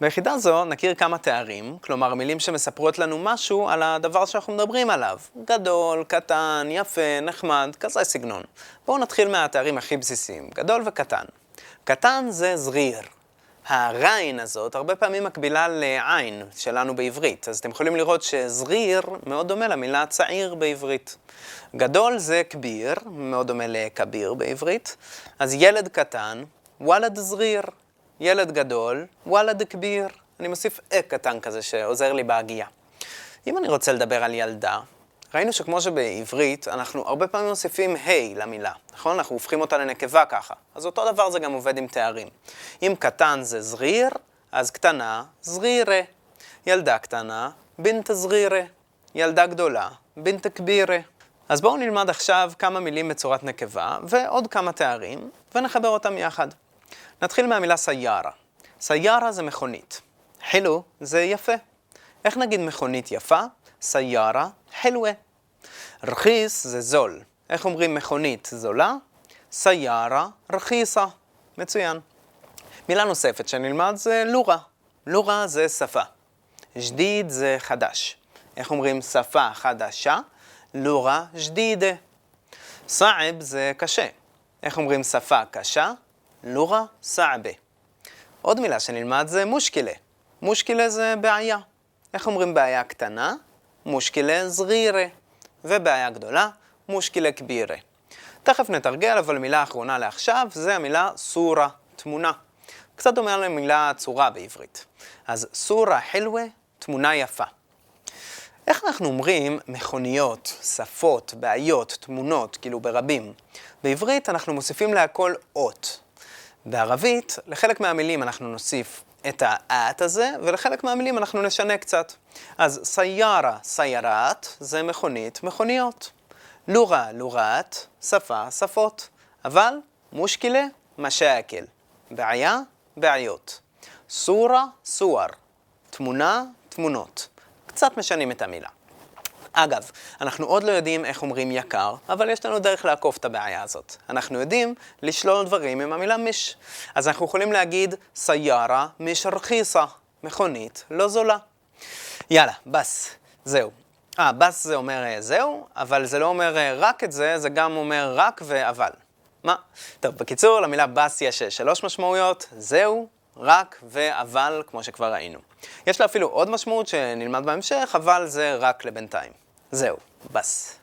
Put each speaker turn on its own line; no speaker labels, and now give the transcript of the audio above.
ביחידה זו נכיר כמה תארים, כלומר מילים שמספרות לנו משהו על הדבר שאנחנו מדברים עליו. גדול, קטן, יפה, נחמד, כזה סגנון. בואו נתחיל מהתארים הכי בסיסיים, גדול וקטן. קטן זה זריר. הריין הזאת הרבה פעמים מקבילה לעין שלנו בעברית, אז אתם יכולים לראות שזריר מאוד דומה למילה צעיר בעברית. גדול זה כביר, מאוד דומה לכביר בעברית, אז ילד קטן, וואלד זריר. ילד גדול, וואלד כביר. אני מוסיף אה קטן כזה שעוזר לי בהגייה. אם אני רוצה לדבר על ילדה, ראינו שכמו שבעברית, אנחנו הרבה פעמים מוסיפים ה' למילה, נכון? אנחנו הופכים אותה לנקבה ככה. אז אותו דבר זה גם עובד עם תארים. אם קטן זה זריר, אז קטנה, זרירה. ילדה קטנה, בינט זרירה. ילדה גדולה, בינט כבירה. אז בואו נלמד עכשיו כמה מילים בצורת נקבה, ועוד כמה תארים, ונחבר אותם יחד. נתחיל מהמילה סיירה. סיירה זה מכונית. חילו זה יפה. איך נגיד מכונית יפה? סיירה חלווה. רכיס זה זול. איך אומרים מכונית זולה? סיירה רכיסה. מצוין. מילה נוספת שנלמד זה לורה. לורה זה שפה. ג'דיד זה חדש. איך אומרים שפה חדשה? לורה ג'דידה. סעב זה קשה. איך אומרים שפה קשה? לורה סעבה. עוד מילה שנלמד זה מושקילה. מושקילה זה בעיה. איך אומרים בעיה קטנה? מושקילה זרירה. ובעיה גדולה, מושקילה כבירה. תכף נתרגל, אבל מילה אחרונה לעכשיו זה המילה סורה, תמונה. קצת דומה למילה צורה בעברית. אז סורה חלווה, תמונה יפה. איך אנחנו אומרים מכוניות, שפות, בעיות, תמונות, כאילו ברבים? בעברית אנחנו מוסיפים להכל אות. בערבית, לחלק מהמילים אנחנו נוסיף את האט הזה, ולחלק מהמילים אנחנו נשנה קצת. אז סיירה, סיירת, זה מכונית, מכוניות. לורה, לורת, שפה, שפות. אבל מושקילה, משאקל. בעיה, בעיות. סורה, סואר. תמונה, תמונות. קצת משנים את המילה. אגב, אנחנו עוד לא יודעים איך אומרים יקר, אבל יש לנו דרך לעקוף את הבעיה הזאת. אנחנו יודעים לשלול דברים עם המילה מיש. אז אנחנו יכולים להגיד סיירה מיש רכיסה, מכונית לא זולה. יאללה, בס, זהו. אה, בס זה אומר אה, זהו, אבל זה לא אומר אה, רק את זה, זה גם אומר רק ואבל. מה? טוב, בקיצור, למילה בס יש אה, שלוש משמעויות, זהו, רק ואבל, כמו שכבר ראינו. יש לה אפילו עוד משמעות שנלמד בהמשך, אבל זה רק לבינתיים. זהו, בס.